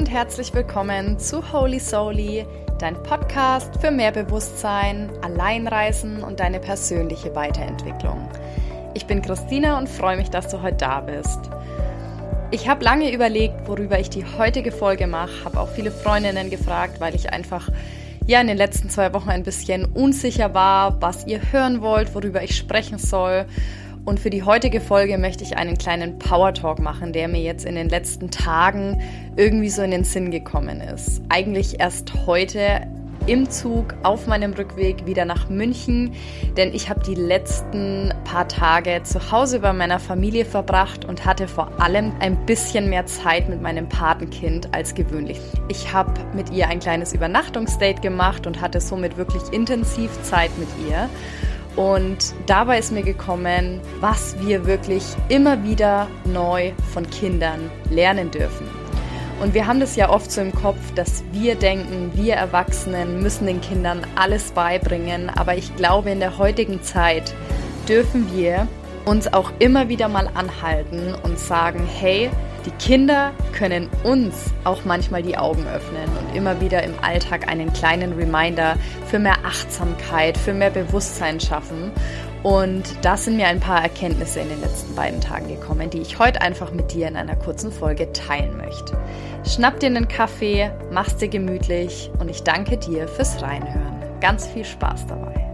Und herzlich willkommen zu Holy Soully, dein Podcast für mehr Bewusstsein, Alleinreisen und deine persönliche Weiterentwicklung. Ich bin Christina und freue mich, dass du heute da bist. Ich habe lange überlegt, worüber ich die heutige Folge mache, habe auch viele Freundinnen gefragt, weil ich einfach ja in den letzten zwei Wochen ein bisschen unsicher war, was ihr hören wollt, worüber ich sprechen soll. Und für die heutige Folge möchte ich einen kleinen Power Talk machen, der mir jetzt in den letzten Tagen irgendwie so in den Sinn gekommen ist. Eigentlich erst heute im Zug auf meinem Rückweg wieder nach München, denn ich habe die letzten paar Tage zu Hause bei meiner Familie verbracht und hatte vor allem ein bisschen mehr Zeit mit meinem Patenkind als gewöhnlich. Ich habe mit ihr ein kleines Übernachtungsdate gemacht und hatte somit wirklich intensiv Zeit mit ihr. Und dabei ist mir gekommen, was wir wirklich immer wieder neu von Kindern lernen dürfen. Und wir haben das ja oft so im Kopf, dass wir denken, wir Erwachsenen müssen den Kindern alles beibringen. Aber ich glaube, in der heutigen Zeit dürfen wir uns auch immer wieder mal anhalten und sagen, hey, die Kinder können uns auch manchmal die Augen öffnen und immer wieder im Alltag einen kleinen Reminder für mehr Achtsamkeit, für mehr Bewusstsein schaffen. Und da sind mir ein paar Erkenntnisse in den letzten beiden Tagen gekommen, die ich heute einfach mit dir in einer kurzen Folge teilen möchte. Schnapp dir einen Kaffee, mach's dir gemütlich und ich danke dir fürs Reinhören. Ganz viel Spaß dabei.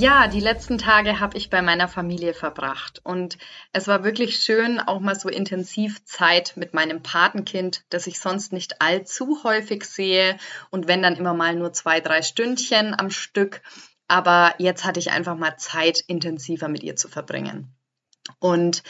Ja, die letzten Tage habe ich bei meiner Familie verbracht und es war wirklich schön, auch mal so intensiv Zeit mit meinem Patenkind, das ich sonst nicht allzu häufig sehe und wenn dann immer mal nur zwei, drei Stündchen am Stück. Aber jetzt hatte ich einfach mal Zeit, intensiver mit ihr zu verbringen. Und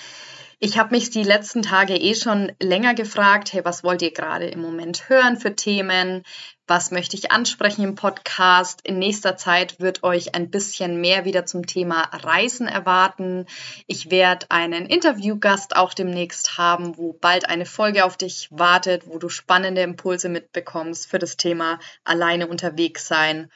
ich habe mich die letzten Tage eh schon länger gefragt, hey, was wollt ihr gerade im Moment hören für Themen? Was möchte ich ansprechen im Podcast? In nächster Zeit wird euch ein bisschen mehr wieder zum Thema Reisen erwarten. Ich werde einen Interviewgast auch demnächst haben, wo bald eine Folge auf dich wartet, wo du spannende Impulse mitbekommst für das Thema alleine unterwegs sein.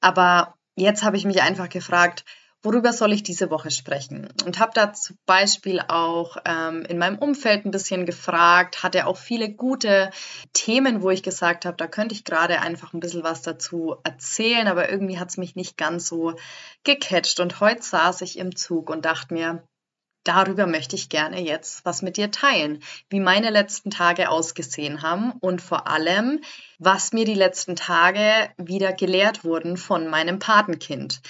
Aber jetzt habe ich mich einfach gefragt, worüber soll ich diese Woche sprechen? Und habe da zum Beispiel auch ähm, in meinem Umfeld ein bisschen gefragt, hatte auch viele gute Themen, wo ich gesagt habe, da könnte ich gerade einfach ein bisschen was dazu erzählen, aber irgendwie hat es mich nicht ganz so gecatcht. Und heute saß ich im Zug und dachte mir, darüber möchte ich gerne jetzt was mit dir teilen, wie meine letzten Tage ausgesehen haben und vor allem, was mir die letzten Tage wieder gelehrt wurden von meinem Patenkind.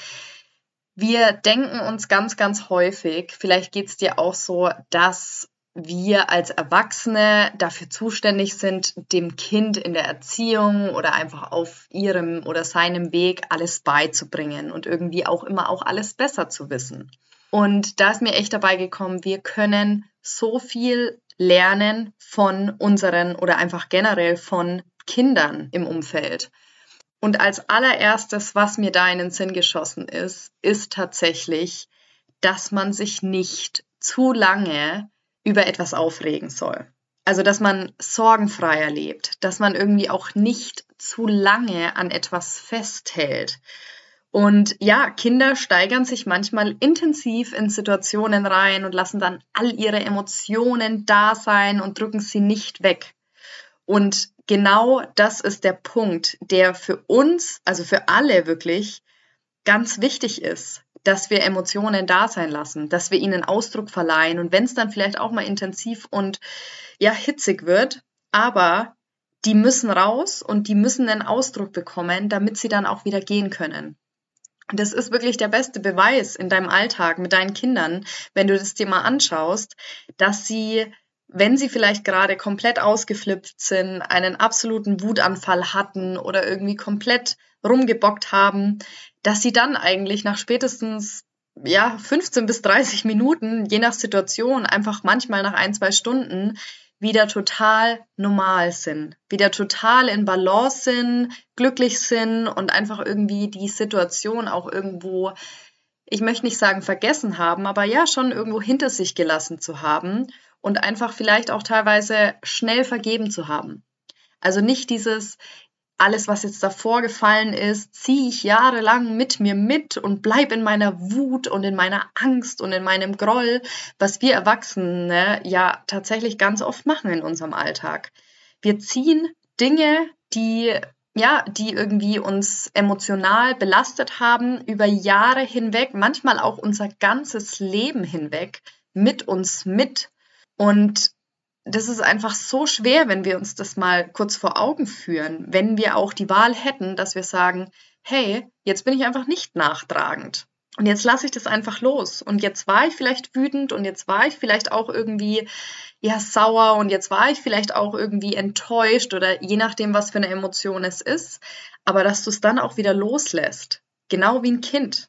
Wir denken uns ganz, ganz häufig, vielleicht geht es dir auch so, dass wir als Erwachsene dafür zuständig sind, dem Kind in der Erziehung oder einfach auf ihrem oder seinem Weg alles beizubringen und irgendwie auch immer auch alles besser zu wissen. Und da ist mir echt dabei gekommen, wir können so viel lernen von unseren oder einfach generell von Kindern im Umfeld. Und als allererstes, was mir da in den Sinn geschossen ist, ist tatsächlich, dass man sich nicht zu lange über etwas aufregen soll. Also, dass man sorgenfreier lebt, dass man irgendwie auch nicht zu lange an etwas festhält. Und ja, Kinder steigern sich manchmal intensiv in Situationen rein und lassen dann all ihre Emotionen da sein und drücken sie nicht weg. Und genau das ist der Punkt, der für uns, also für alle wirklich ganz wichtig ist, dass wir Emotionen da sein lassen, dass wir ihnen Ausdruck verleihen und wenn es dann vielleicht auch mal intensiv und ja hitzig wird, aber die müssen raus und die müssen einen Ausdruck bekommen, damit sie dann auch wieder gehen können. Das ist wirklich der beste Beweis in deinem Alltag mit deinen Kindern, wenn du das mal anschaust, dass sie wenn sie vielleicht gerade komplett ausgeflippt sind, einen absoluten Wutanfall hatten oder irgendwie komplett rumgebockt haben, dass sie dann eigentlich nach spätestens ja 15 bis 30 Minuten, je nach Situation, einfach manchmal nach ein, zwei Stunden wieder total normal sind, wieder total in Balance sind, glücklich sind und einfach irgendwie die Situation auch irgendwo, ich möchte nicht sagen vergessen haben, aber ja schon irgendwo hinter sich gelassen zu haben und einfach vielleicht auch teilweise schnell vergeben zu haben. Also nicht dieses, alles, was jetzt davor gefallen ist, ziehe ich jahrelang mit mir mit und bleib in meiner Wut und in meiner Angst und in meinem Groll, was wir Erwachsene ja tatsächlich ganz oft machen in unserem Alltag. Wir ziehen Dinge, die ja, die irgendwie uns emotional belastet haben, über Jahre hinweg, manchmal auch unser ganzes Leben hinweg, mit uns mit. Und das ist einfach so schwer, wenn wir uns das mal kurz vor Augen führen, wenn wir auch die Wahl hätten, dass wir sagen, hey, jetzt bin ich einfach nicht nachtragend. Und jetzt lasse ich das einfach los. Und jetzt war ich vielleicht wütend und jetzt war ich vielleicht auch irgendwie ja sauer und jetzt war ich vielleicht auch irgendwie enttäuscht oder je nachdem, was für eine Emotion es ist. Aber dass du es dann auch wieder loslässt. Genau wie ein Kind,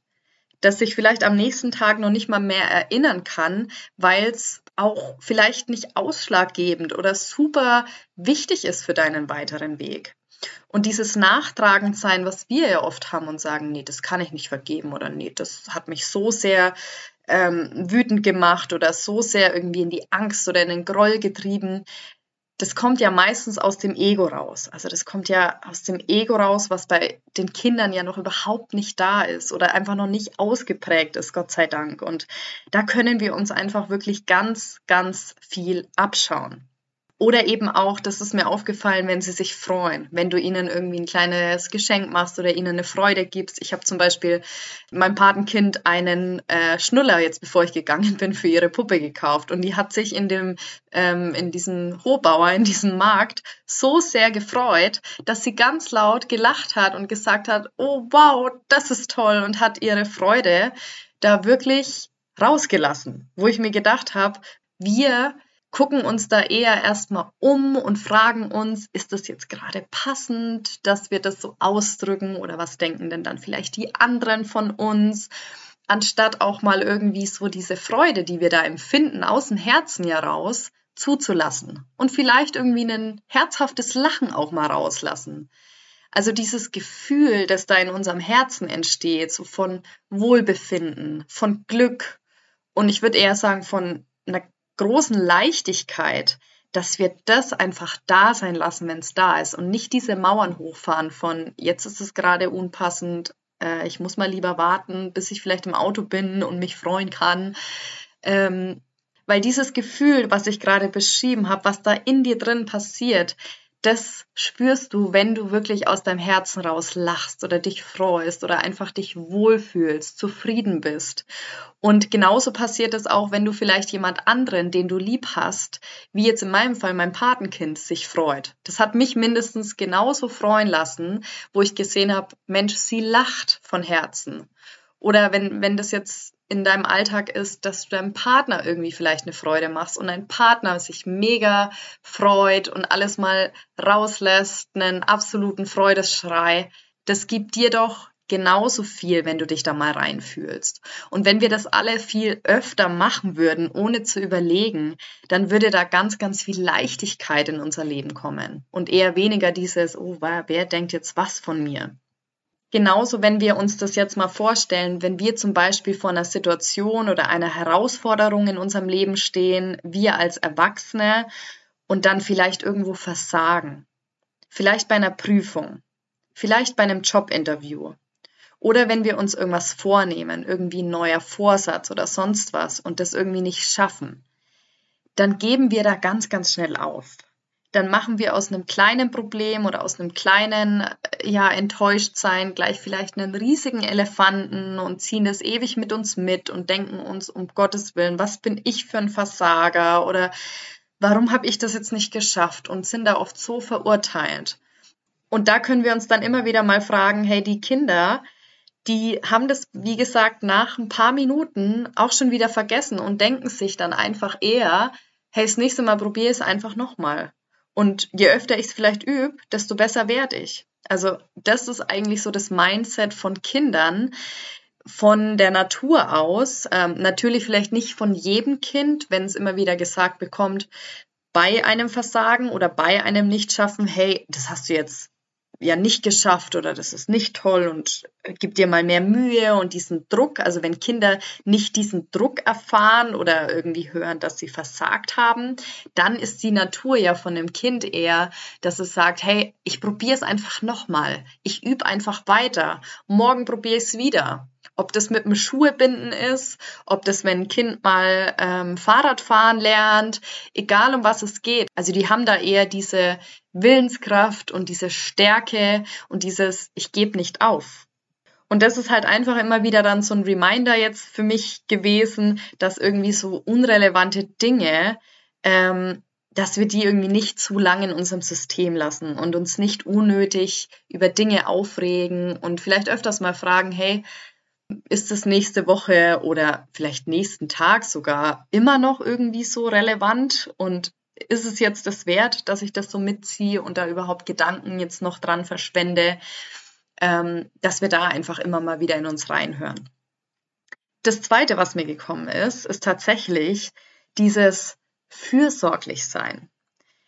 das sich vielleicht am nächsten Tag noch nicht mal mehr erinnern kann, weil es auch vielleicht nicht ausschlaggebend oder super wichtig ist für deinen weiteren Weg. Und dieses Nachtragendsein, was wir ja oft haben und sagen, nee, das kann ich nicht vergeben oder nee, das hat mich so sehr ähm, wütend gemacht oder so sehr irgendwie in die Angst oder in den Groll getrieben, das kommt ja meistens aus dem Ego raus. Also das kommt ja aus dem Ego raus, was bei den Kindern ja noch überhaupt nicht da ist oder einfach noch nicht ausgeprägt ist, Gott sei Dank. Und da können wir uns einfach wirklich ganz, ganz viel abschauen. Oder eben auch, das ist mir aufgefallen, wenn sie sich freuen, wenn du ihnen irgendwie ein kleines Geschenk machst oder ihnen eine Freude gibst. Ich habe zum Beispiel meinem Patenkind einen äh, Schnuller jetzt, bevor ich gegangen bin, für ihre Puppe gekauft und die hat sich in dem ähm, in diesem Hochbauer, in diesem Markt so sehr gefreut, dass sie ganz laut gelacht hat und gesagt hat, oh wow, das ist toll und hat ihre Freude da wirklich rausgelassen, wo ich mir gedacht habe, wir gucken uns da eher erstmal um und fragen uns, ist das jetzt gerade passend, dass wir das so ausdrücken oder was denken denn dann vielleicht die anderen von uns, anstatt auch mal irgendwie so diese Freude, die wir da empfinden, aus dem Herzen ja raus, zuzulassen und vielleicht irgendwie ein herzhaftes Lachen auch mal rauslassen. Also dieses Gefühl, das da in unserem Herzen entsteht, so von Wohlbefinden, von Glück und ich würde eher sagen von einer großen Leichtigkeit, dass wir das einfach da sein lassen, wenn es da ist und nicht diese Mauern hochfahren von jetzt ist es gerade unpassend, äh, ich muss mal lieber warten, bis ich vielleicht im Auto bin und mich freuen kann. Ähm, weil dieses Gefühl, was ich gerade beschrieben habe, was da in dir drin passiert, das spürst du, wenn du wirklich aus deinem Herzen raus lachst oder dich freust oder einfach dich wohlfühlst, zufrieden bist. Und genauso passiert es auch, wenn du vielleicht jemand anderen, den du lieb hast, wie jetzt in meinem Fall mein Patenkind, sich freut. Das hat mich mindestens genauso freuen lassen, wo ich gesehen habe, Mensch, sie lacht von Herzen. Oder wenn, wenn das jetzt in deinem Alltag ist, dass du deinem Partner irgendwie vielleicht eine Freude machst und dein Partner sich mega freut und alles mal rauslässt, einen absoluten Freudeschrei, das gibt dir doch genauso viel, wenn du dich da mal reinfühlst. Und wenn wir das alle viel öfter machen würden, ohne zu überlegen, dann würde da ganz, ganz viel Leichtigkeit in unser Leben kommen und eher weniger dieses, oh, wer denkt jetzt was von mir? Genauso, wenn wir uns das jetzt mal vorstellen, wenn wir zum Beispiel vor einer Situation oder einer Herausforderung in unserem Leben stehen, wir als Erwachsene und dann vielleicht irgendwo versagen. Vielleicht bei einer Prüfung, vielleicht bei einem Jobinterview. Oder wenn wir uns irgendwas vornehmen, irgendwie ein neuer Vorsatz oder sonst was und das irgendwie nicht schaffen, dann geben wir da ganz, ganz schnell auf dann machen wir aus einem kleinen Problem oder aus einem kleinen, äh, ja, enttäuscht sein gleich vielleicht einen riesigen Elefanten und ziehen das ewig mit uns mit und denken uns, um Gottes Willen, was bin ich für ein Versager oder warum habe ich das jetzt nicht geschafft und sind da oft so verurteilt. Und da können wir uns dann immer wieder mal fragen, hey, die Kinder, die haben das, wie gesagt, nach ein paar Minuten auch schon wieder vergessen und denken sich dann einfach eher, hey, das nächste Mal probiere es einfach nochmal. Und je öfter ich es vielleicht übe, desto besser werde ich. Also das ist eigentlich so das Mindset von Kindern von der Natur aus. Ähm, natürlich vielleicht nicht von jedem Kind, wenn es immer wieder gesagt bekommt, bei einem Versagen oder bei einem Nichtschaffen, hey, das hast du jetzt ja nicht geschafft oder das ist nicht toll und gib dir mal mehr Mühe und diesen Druck. Also wenn Kinder nicht diesen Druck erfahren oder irgendwie hören, dass sie versagt haben, dann ist die Natur ja von dem Kind eher, dass es sagt, hey, ich probiere es einfach nochmal. Ich übe einfach weiter. Morgen probiere ich es wieder. Ob das mit dem Schuhebinden ist, ob das, wenn ein Kind mal ähm, Fahrradfahren lernt, egal um was es geht. Also die haben da eher diese Willenskraft und diese Stärke und dieses Ich gebe nicht auf. Und das ist halt einfach immer wieder dann so ein Reminder jetzt für mich gewesen, dass irgendwie so unrelevante Dinge, ähm, dass wir die irgendwie nicht zu lange in unserem System lassen und uns nicht unnötig über Dinge aufregen und vielleicht öfters mal fragen, hey, ist es nächste Woche oder vielleicht nächsten Tag sogar immer noch irgendwie so relevant und ist es jetzt das wert, dass ich das so mitziehe und da überhaupt Gedanken jetzt noch dran verschwende, ähm, dass wir da einfach immer mal wieder in uns reinhören. Das Zweite, was mir gekommen ist, ist tatsächlich dieses fürsorglich sein.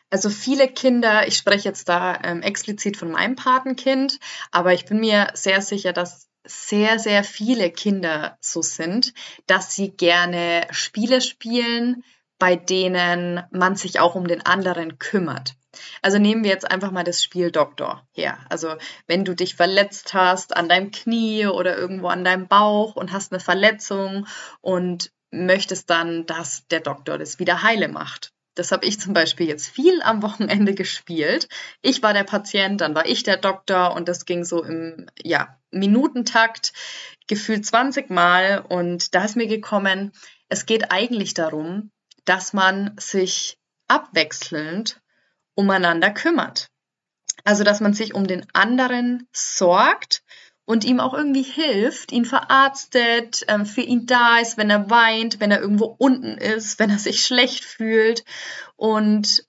Also viele Kinder, ich spreche jetzt da ähm, explizit von meinem Patenkind, aber ich bin mir sehr sicher, dass sehr, sehr viele Kinder so sind, dass sie gerne Spiele spielen, bei denen man sich auch um den anderen kümmert. Also nehmen wir jetzt einfach mal das Spiel Doktor her. Also wenn du dich verletzt hast an deinem Knie oder irgendwo an deinem Bauch und hast eine Verletzung und möchtest dann, dass der Doktor das wieder heile macht. Das habe ich zum Beispiel jetzt viel am Wochenende gespielt. Ich war der Patient, dann war ich der Doktor und das ging so im ja, Minutentakt, gefühlt 20 Mal. Und da ist mir gekommen, es geht eigentlich darum, dass man sich abwechselnd umeinander kümmert. Also, dass man sich um den anderen sorgt und ihm auch irgendwie hilft, ihn verarztet, ähm, für ihn da ist, wenn er weint, wenn er irgendwo unten ist, wenn er sich schlecht fühlt und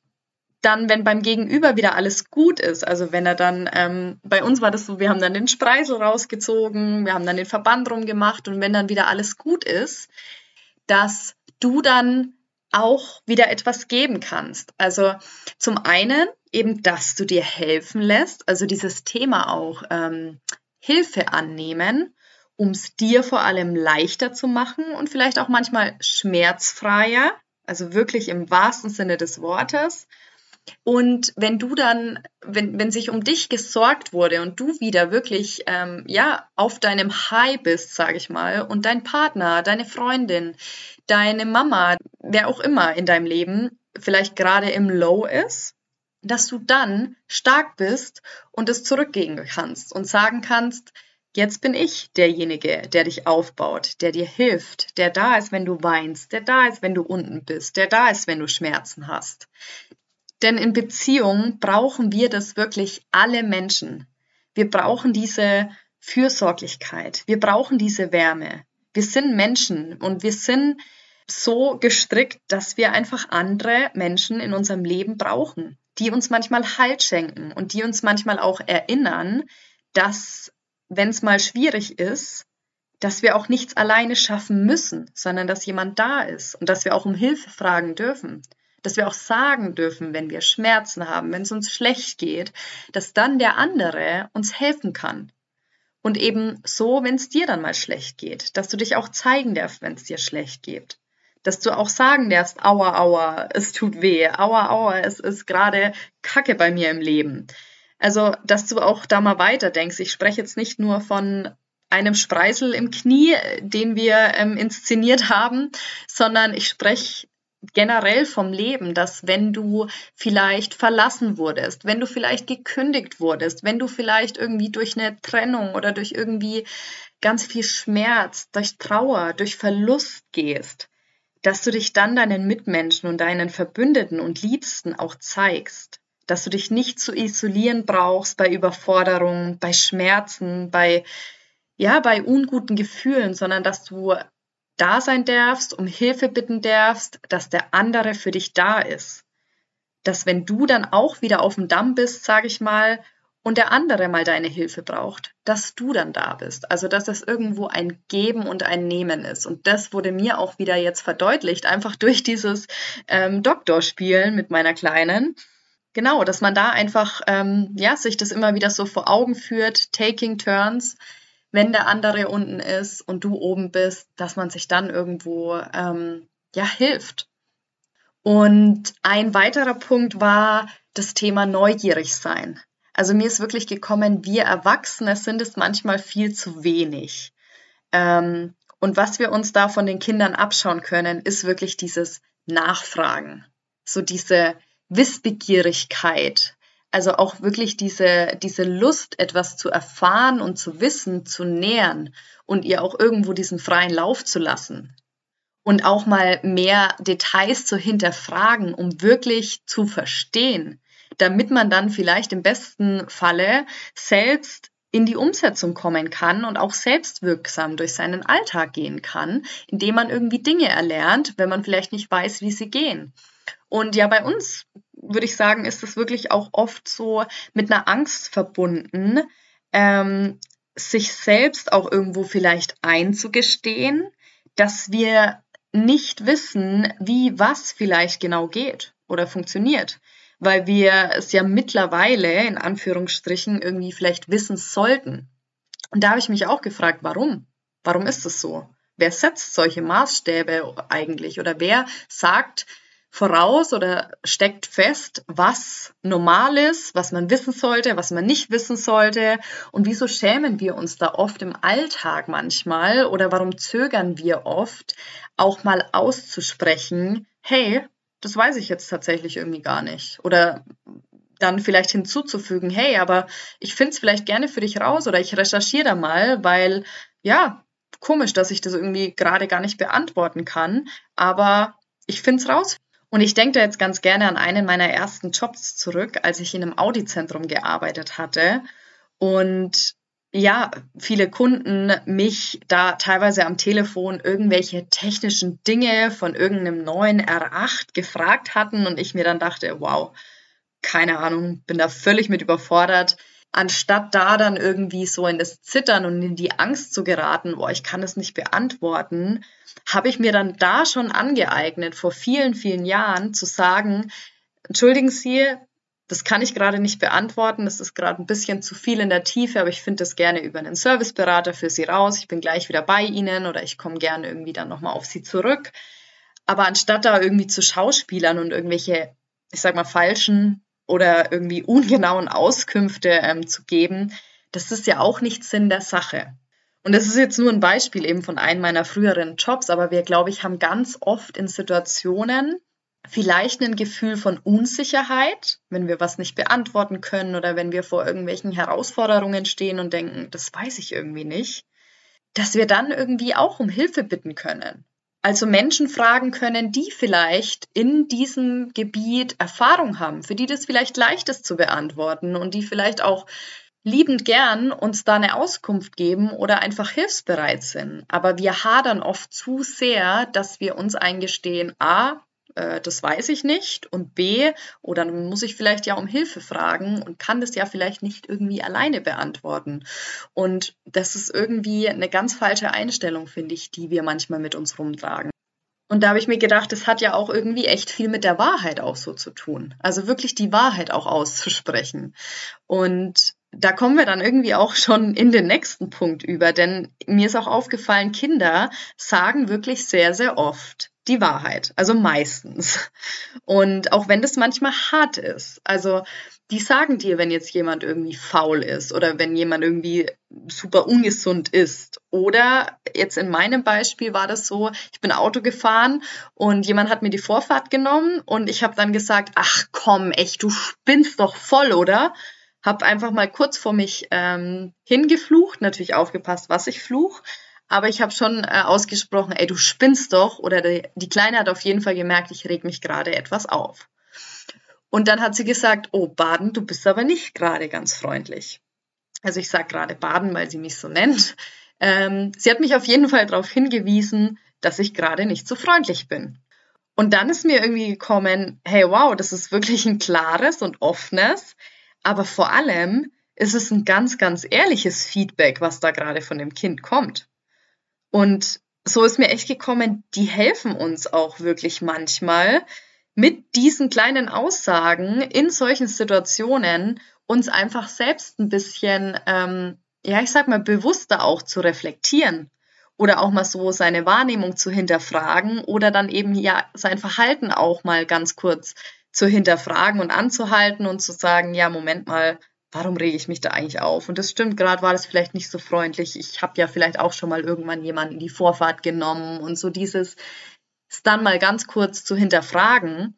dann, wenn beim Gegenüber wieder alles gut ist, also wenn er dann, ähm, bei uns war das so, wir haben dann den Spreisel rausgezogen, wir haben dann den Verband rumgemacht und wenn dann wieder alles gut ist, dass du dann auch wieder etwas geben kannst. Also zum einen eben, dass du dir helfen lässt, also dieses Thema auch ähm, Hilfe annehmen, um es dir vor allem leichter zu machen und vielleicht auch manchmal schmerzfreier, also wirklich im wahrsten Sinne des Wortes. Und wenn du dann, wenn, wenn sich um dich gesorgt wurde und du wieder wirklich ähm, ja auf deinem High bist, sage ich mal, und dein Partner, deine Freundin, deine Mama, wer auch immer in deinem Leben vielleicht gerade im Low ist, dass du dann stark bist und es zurückgehen kannst und sagen kannst, jetzt bin ich derjenige, der dich aufbaut, der dir hilft, der da ist, wenn du weinst, der da ist, wenn du unten bist, der da ist, wenn du Schmerzen hast. Denn in Beziehungen brauchen wir das wirklich alle Menschen. Wir brauchen diese Fürsorglichkeit. Wir brauchen diese Wärme. Wir sind Menschen und wir sind so gestrickt, dass wir einfach andere Menschen in unserem Leben brauchen die uns manchmal Halt schenken und die uns manchmal auch erinnern, dass, wenn es mal schwierig ist, dass wir auch nichts alleine schaffen müssen, sondern dass jemand da ist und dass wir auch um Hilfe fragen dürfen. Dass wir auch sagen dürfen, wenn wir Schmerzen haben, wenn es uns schlecht geht, dass dann der andere uns helfen kann. Und eben so, wenn es dir dann mal schlecht geht, dass du dich auch zeigen darfst, wenn es dir schlecht geht dass du auch sagen darfst, aua, aua, es tut weh, aua, aua, es ist gerade Kacke bei mir im Leben. Also, dass du auch da mal weiterdenkst. Ich spreche jetzt nicht nur von einem Spreisel im Knie, den wir ähm, inszeniert haben, sondern ich spreche generell vom Leben, dass wenn du vielleicht verlassen wurdest, wenn du vielleicht gekündigt wurdest, wenn du vielleicht irgendwie durch eine Trennung oder durch irgendwie ganz viel Schmerz, durch Trauer, durch Verlust gehst, dass du dich dann deinen Mitmenschen und deinen Verbündeten und Liebsten auch zeigst, dass du dich nicht zu isolieren brauchst bei Überforderungen, bei Schmerzen, bei ja, bei unguten Gefühlen, sondern dass du da sein darfst, um Hilfe bitten darfst, dass der andere für dich da ist. Dass wenn du dann auch wieder auf dem Damm bist, sage ich mal, und der andere mal deine Hilfe braucht, dass du dann da bist. Also dass es irgendwo ein Geben und ein Nehmen ist. Und das wurde mir auch wieder jetzt verdeutlicht, einfach durch dieses ähm, Doktorspielen mit meiner Kleinen, genau, dass man da einfach ähm, ja sich das immer wieder so vor Augen führt, taking turns, wenn der andere unten ist und du oben bist, dass man sich dann irgendwo ähm, ja hilft. Und ein weiterer Punkt war das Thema neugierig sein. Also mir ist wirklich gekommen, wir Erwachsene sind es manchmal viel zu wenig. Ähm, und was wir uns da von den Kindern abschauen können, ist wirklich dieses Nachfragen. So diese Wissbegierigkeit. Also auch wirklich diese, diese Lust, etwas zu erfahren und zu wissen, zu nähern und ihr auch irgendwo diesen freien Lauf zu lassen. Und auch mal mehr Details zu hinterfragen, um wirklich zu verstehen, damit man dann vielleicht im besten Falle selbst in die Umsetzung kommen kann und auch selbstwirksam durch seinen Alltag gehen kann, indem man irgendwie Dinge erlernt, wenn man vielleicht nicht weiß, wie sie gehen. Und ja, bei uns würde ich sagen, ist es wirklich auch oft so mit einer Angst verbunden, ähm, sich selbst auch irgendwo vielleicht einzugestehen, dass wir nicht wissen, wie was vielleicht genau geht oder funktioniert weil wir es ja mittlerweile in Anführungsstrichen irgendwie vielleicht wissen sollten. Und da habe ich mich auch gefragt, warum? Warum ist es so? Wer setzt solche Maßstäbe eigentlich? Oder wer sagt voraus oder steckt fest, was normal ist, was man wissen sollte, was man nicht wissen sollte? Und wieso schämen wir uns da oft im Alltag manchmal? Oder warum zögern wir oft, auch mal auszusprechen, hey, das weiß ich jetzt tatsächlich irgendwie gar nicht. Oder dann vielleicht hinzuzufügen, hey, aber ich finde es vielleicht gerne für dich raus oder ich recherchiere da mal, weil ja, komisch, dass ich das irgendwie gerade gar nicht beantworten kann, aber ich finde es raus. Und ich denke da jetzt ganz gerne an einen meiner ersten Jobs zurück, als ich in einem Audizentrum gearbeitet hatte. Und ja, viele Kunden mich da teilweise am Telefon irgendwelche technischen Dinge von irgendeinem neuen R8 gefragt hatten und ich mir dann dachte, wow, keine Ahnung, bin da völlig mit überfordert. Anstatt da dann irgendwie so in das Zittern und in die Angst zu geraten, boah, ich kann es nicht beantworten, habe ich mir dann da schon angeeignet, vor vielen, vielen Jahren zu sagen, entschuldigen Sie, das kann ich gerade nicht beantworten. Das ist gerade ein bisschen zu viel in der Tiefe, aber ich finde das gerne über einen Serviceberater für Sie raus. Ich bin gleich wieder bei Ihnen oder ich komme gerne irgendwie dann nochmal auf Sie zurück. Aber anstatt da irgendwie zu Schauspielern und irgendwelche, ich sag mal, falschen oder irgendwie ungenauen Auskünfte ähm, zu geben, das ist ja auch nicht Sinn der Sache. Und das ist jetzt nur ein Beispiel eben von einem meiner früheren Jobs, aber wir, glaube ich, haben ganz oft in Situationen, vielleicht ein Gefühl von Unsicherheit, wenn wir was nicht beantworten können oder wenn wir vor irgendwelchen Herausforderungen stehen und denken, das weiß ich irgendwie nicht, dass wir dann irgendwie auch um Hilfe bitten können. Also Menschen fragen können, die vielleicht in diesem Gebiet Erfahrung haben, für die das vielleicht leicht ist zu beantworten und die vielleicht auch liebend gern uns da eine Auskunft geben oder einfach hilfsbereit sind. Aber wir hadern oft zu sehr, dass wir uns eingestehen, a, äh, das weiß ich nicht. Und B, oder dann muss ich vielleicht ja um Hilfe fragen und kann das ja vielleicht nicht irgendwie alleine beantworten. Und das ist irgendwie eine ganz falsche Einstellung, finde ich, die wir manchmal mit uns rumtragen. Und da habe ich mir gedacht, das hat ja auch irgendwie echt viel mit der Wahrheit auch so zu tun. Also wirklich die Wahrheit auch auszusprechen. Und da kommen wir dann irgendwie auch schon in den nächsten Punkt über, denn mir ist auch aufgefallen, Kinder sagen wirklich sehr, sehr oft, die Wahrheit, also meistens. Und auch wenn das manchmal hart ist, also die sagen dir, wenn jetzt jemand irgendwie faul ist oder wenn jemand irgendwie super ungesund ist. Oder jetzt in meinem Beispiel war das so, ich bin Auto gefahren und jemand hat mir die Vorfahrt genommen und ich habe dann gesagt, ach komm, echt, du spinnst doch voll, oder? Hab einfach mal kurz vor mich ähm, hingeflucht, natürlich aufgepasst, was ich fluch aber ich habe schon äh, ausgesprochen, ey, du spinnst doch. Oder die, die Kleine hat auf jeden Fall gemerkt, ich reg mich gerade etwas auf. Und dann hat sie gesagt, oh, Baden, du bist aber nicht gerade ganz freundlich. Also ich sage gerade Baden, weil sie mich so nennt. Ähm, sie hat mich auf jeden Fall darauf hingewiesen, dass ich gerade nicht so freundlich bin. Und dann ist mir irgendwie gekommen, hey, wow, das ist wirklich ein klares und offenes, aber vor allem ist es ein ganz, ganz ehrliches Feedback, was da gerade von dem Kind kommt. Und so ist mir echt gekommen, die helfen uns auch wirklich manchmal, mit diesen kleinen Aussagen in solchen Situationen uns einfach selbst ein bisschen, ähm, ja, ich sag mal, bewusster auch zu reflektieren oder auch mal so seine Wahrnehmung zu hinterfragen oder dann eben ja sein Verhalten auch mal ganz kurz zu hinterfragen und anzuhalten und zu sagen, ja, Moment mal, warum rege ich mich da eigentlich auf? Und das stimmt, gerade war das vielleicht nicht so freundlich. Ich habe ja vielleicht auch schon mal irgendwann jemanden in die Vorfahrt genommen und so dieses es dann mal ganz kurz zu hinterfragen.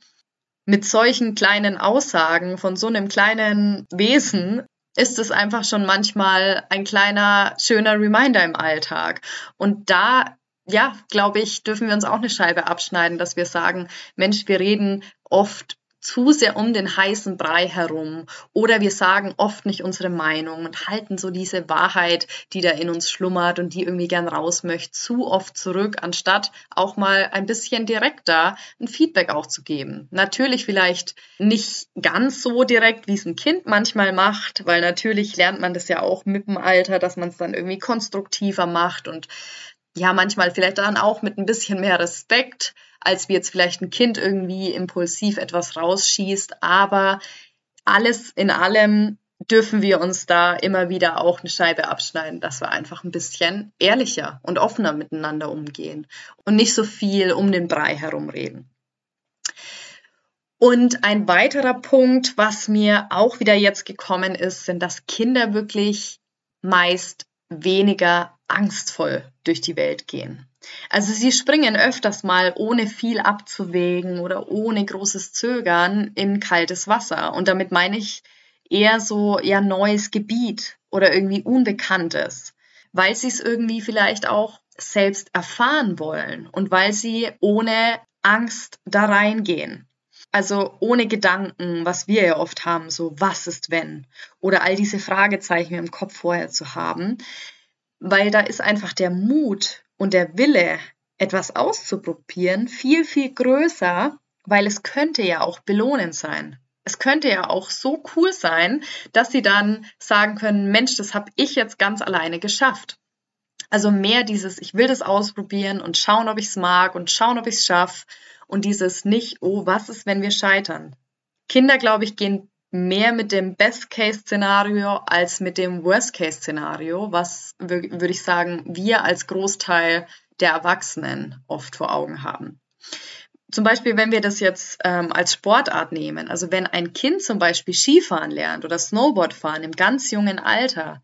Mit solchen kleinen Aussagen von so einem kleinen Wesen ist es einfach schon manchmal ein kleiner, schöner Reminder im Alltag. Und da, ja, glaube ich, dürfen wir uns auch eine Scheibe abschneiden, dass wir sagen, Mensch, wir reden oft zu sehr um den heißen Brei herum oder wir sagen oft nicht unsere Meinung und halten so diese Wahrheit, die da in uns schlummert und die irgendwie gern raus möchte, zu oft zurück, anstatt auch mal ein bisschen direkter ein Feedback auch zu geben. Natürlich vielleicht nicht ganz so direkt, wie es ein Kind manchmal macht, weil natürlich lernt man das ja auch mit dem Alter, dass man es dann irgendwie konstruktiver macht und ja, manchmal vielleicht dann auch mit ein bisschen mehr Respekt, als wie jetzt vielleicht ein Kind irgendwie impulsiv etwas rausschießt. Aber alles in allem dürfen wir uns da immer wieder auch eine Scheibe abschneiden, dass wir einfach ein bisschen ehrlicher und offener miteinander umgehen und nicht so viel um den Brei herumreden. Und ein weiterer Punkt, was mir auch wieder jetzt gekommen ist, sind, dass Kinder wirklich meist weniger angstvoll durch die Welt gehen. Also sie springen öfters mal ohne viel abzuwägen oder ohne großes Zögern in kaltes Wasser. Und damit meine ich eher so ja neues Gebiet oder irgendwie Unbekanntes, weil sie es irgendwie vielleicht auch selbst erfahren wollen und weil sie ohne Angst da reingehen. Also ohne Gedanken, was wir ja oft haben, so was ist wenn? Oder all diese Fragezeichen im Kopf vorher zu haben, weil da ist einfach der Mut und der Wille, etwas auszuprobieren, viel, viel größer, weil es könnte ja auch belohnend sein. Es könnte ja auch so cool sein, dass sie dann sagen können, Mensch, das habe ich jetzt ganz alleine geschafft. Also mehr dieses, ich will das ausprobieren und schauen, ob ich es mag und schauen, ob ich es schaffe. Und dieses nicht, oh, was ist, wenn wir scheitern? Kinder, glaube ich, gehen mehr mit dem Best-Case-Szenario als mit dem Worst-Case-Szenario, was, würde ich sagen, wir als Großteil der Erwachsenen oft vor Augen haben. Zum Beispiel, wenn wir das jetzt ähm, als Sportart nehmen, also wenn ein Kind zum Beispiel Skifahren lernt oder Snowboard fahren im ganz jungen Alter,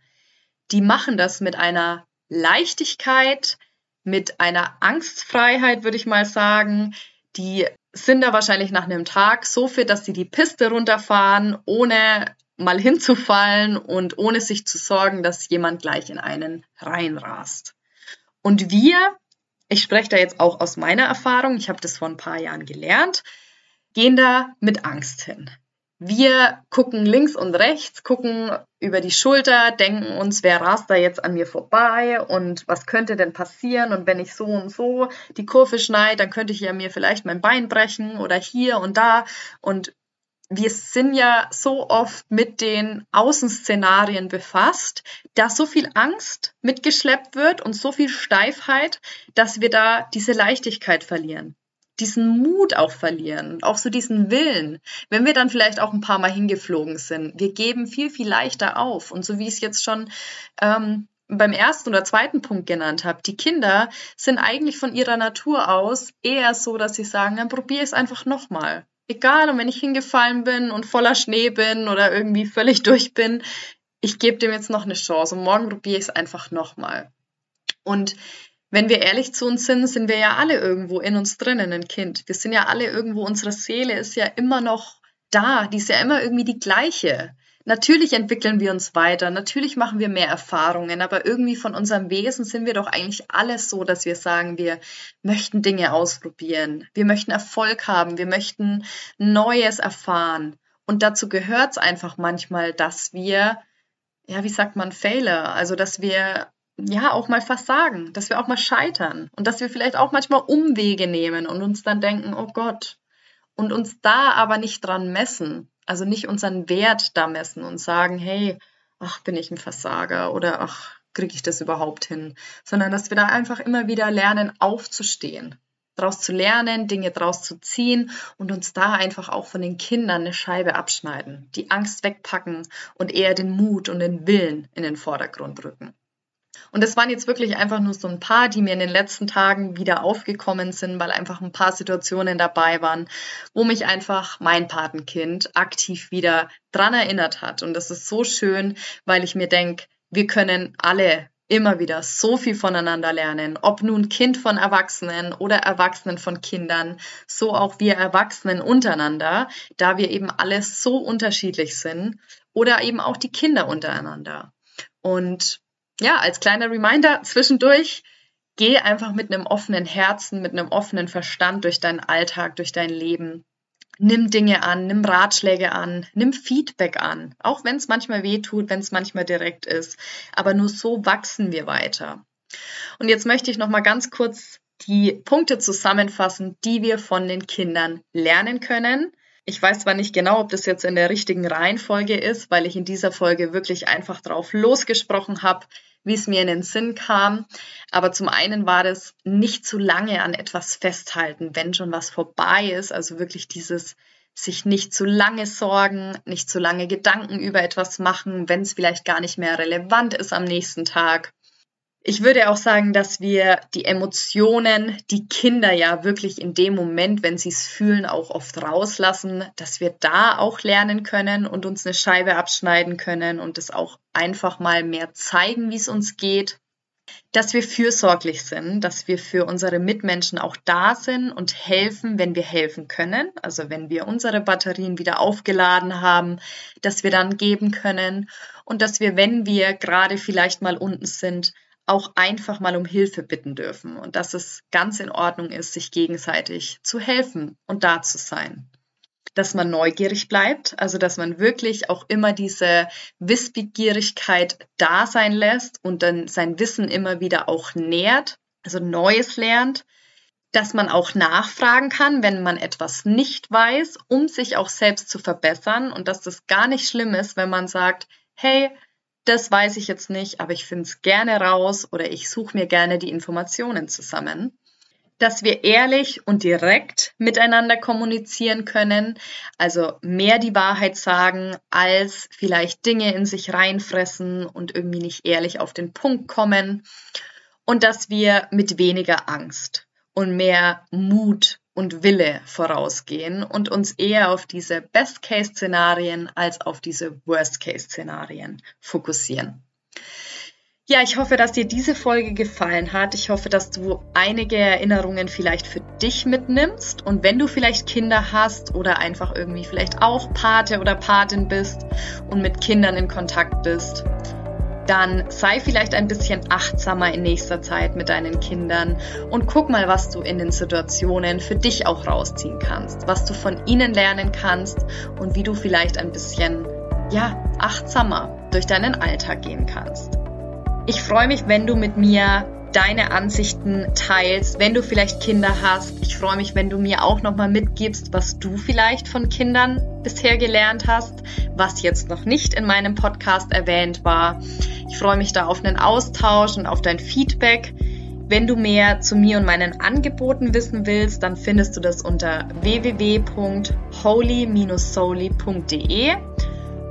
die machen das mit einer Leichtigkeit, mit einer Angstfreiheit, würde ich mal sagen, die sind da wahrscheinlich nach einem Tag so fit, dass sie die Piste runterfahren, ohne mal hinzufallen und ohne sich zu sorgen, dass jemand gleich in einen reinrast. Und wir, ich spreche da jetzt auch aus meiner Erfahrung, ich habe das vor ein paar Jahren gelernt, gehen da mit Angst hin. Wir gucken links und rechts, gucken über die Schulter, denken uns, wer rast da jetzt an mir vorbei und was könnte denn passieren? Und wenn ich so und so die Kurve schneide, dann könnte ich ja mir vielleicht mein Bein brechen oder hier und da. Und wir sind ja so oft mit den Außenszenarien befasst, dass so viel Angst mitgeschleppt wird und so viel Steifheit, dass wir da diese Leichtigkeit verlieren diesen Mut auch verlieren auch so diesen Willen. Wenn wir dann vielleicht auch ein paar Mal hingeflogen sind, wir geben viel, viel leichter auf. Und so wie ich es jetzt schon ähm, beim ersten oder zweiten Punkt genannt habe, die Kinder sind eigentlich von ihrer Natur aus eher so, dass sie sagen, dann probiere ich es einfach nochmal. Egal, und wenn ich hingefallen bin und voller Schnee bin oder irgendwie völlig durch bin, ich gebe dem jetzt noch eine Chance und morgen probiere ich es einfach nochmal. Und wenn wir ehrlich zu uns sind, sind wir ja alle irgendwo in uns drinnen ein Kind. Wir sind ja alle irgendwo, unsere Seele ist ja immer noch da, die ist ja immer irgendwie die gleiche. Natürlich entwickeln wir uns weiter, natürlich machen wir mehr Erfahrungen, aber irgendwie von unserem Wesen sind wir doch eigentlich alles so, dass wir sagen, wir möchten Dinge ausprobieren, wir möchten Erfolg haben, wir möchten Neues erfahren. Und dazu gehört es einfach manchmal, dass wir, ja, wie sagt man, Fehler, also dass wir ja auch mal versagen, dass wir auch mal scheitern und dass wir vielleicht auch manchmal Umwege nehmen und uns dann denken, oh Gott, und uns da aber nicht dran messen, also nicht unseren Wert da messen und sagen, hey, ach, bin ich ein Versager oder ach, kriege ich das überhaupt hin, sondern dass wir da einfach immer wieder lernen, aufzustehen daraus zu lernen, Dinge daraus zu ziehen und uns da einfach auch von den Kindern eine Scheibe abschneiden, die Angst wegpacken und eher den Mut und den Willen in den Vordergrund rücken. Und das waren jetzt wirklich einfach nur so ein paar, die mir in den letzten Tagen wieder aufgekommen sind, weil einfach ein paar Situationen dabei waren, wo mich einfach mein Patenkind aktiv wieder dran erinnert hat. Und das ist so schön, weil ich mir denke, wir können alle immer wieder so viel voneinander lernen, ob nun Kind von Erwachsenen oder Erwachsenen von Kindern, so auch wir Erwachsenen untereinander, da wir eben alle so unterschiedlich sind oder eben auch die Kinder untereinander. Und ja, als kleiner Reminder zwischendurch, geh einfach mit einem offenen Herzen, mit einem offenen Verstand durch deinen Alltag, durch dein Leben. Nimm Dinge an, nimm Ratschläge an, nimm Feedback an, auch wenn es manchmal weh tut, wenn es manchmal direkt ist. Aber nur so wachsen wir weiter. Und jetzt möchte ich noch mal ganz kurz die Punkte zusammenfassen, die wir von den Kindern lernen können, ich weiß zwar nicht genau, ob das jetzt in der richtigen Reihenfolge ist, weil ich in dieser Folge wirklich einfach drauf losgesprochen habe, wie es mir in den Sinn kam. Aber zum einen war das nicht zu lange an etwas festhalten, wenn schon was vorbei ist. Also wirklich dieses sich nicht zu lange sorgen, nicht zu lange Gedanken über etwas machen, wenn es vielleicht gar nicht mehr relevant ist am nächsten Tag. Ich würde auch sagen, dass wir die Emotionen, die Kinder ja wirklich in dem Moment, wenn sie es fühlen, auch oft rauslassen, dass wir da auch lernen können und uns eine Scheibe abschneiden können und es auch einfach mal mehr zeigen, wie es uns geht. Dass wir fürsorglich sind, dass wir für unsere Mitmenschen auch da sind und helfen, wenn wir helfen können. Also wenn wir unsere Batterien wieder aufgeladen haben, dass wir dann geben können und dass wir, wenn wir gerade vielleicht mal unten sind, auch einfach mal um Hilfe bitten dürfen und dass es ganz in Ordnung ist, sich gegenseitig zu helfen und da zu sein. Dass man neugierig bleibt, also dass man wirklich auch immer diese Wissbegierigkeit da sein lässt und dann sein Wissen immer wieder auch nährt, also Neues lernt, dass man auch nachfragen kann, wenn man etwas nicht weiß, um sich auch selbst zu verbessern und dass das gar nicht schlimm ist, wenn man sagt, hey, das weiß ich jetzt nicht, aber ich finde es gerne raus oder ich suche mir gerne die Informationen zusammen. Dass wir ehrlich und direkt miteinander kommunizieren können, also mehr die Wahrheit sagen, als vielleicht Dinge in sich reinfressen und irgendwie nicht ehrlich auf den Punkt kommen. Und dass wir mit weniger Angst und mehr Mut und Wille vorausgehen und uns eher auf diese Best-Case-Szenarien als auf diese Worst-Case-Szenarien fokussieren. Ja, ich hoffe, dass dir diese Folge gefallen hat. Ich hoffe, dass du einige Erinnerungen vielleicht für dich mitnimmst. Und wenn du vielleicht Kinder hast oder einfach irgendwie vielleicht auch Pate oder Patin bist und mit Kindern in Kontakt bist, dann sei vielleicht ein bisschen achtsamer in nächster Zeit mit deinen Kindern und guck mal, was du in den Situationen für dich auch rausziehen kannst, was du von ihnen lernen kannst und wie du vielleicht ein bisschen, ja, achtsamer durch deinen Alltag gehen kannst. Ich freue mich, wenn du mit mir deine Ansichten teilst, wenn du vielleicht Kinder hast. Ich freue mich, wenn du mir auch nochmal mitgibst, was du vielleicht von Kindern bisher gelernt hast, was jetzt noch nicht in meinem Podcast erwähnt war. Ich freue mich da auf einen Austausch und auf dein Feedback. Wenn du mehr zu mir und meinen Angeboten wissen willst, dann findest du das unter www.holy-soli.de.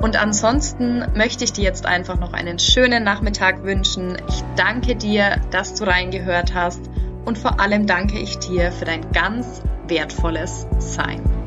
Und ansonsten möchte ich dir jetzt einfach noch einen schönen Nachmittag wünschen. Ich danke dir, dass du reingehört hast und vor allem danke ich dir für dein ganz wertvolles Sein.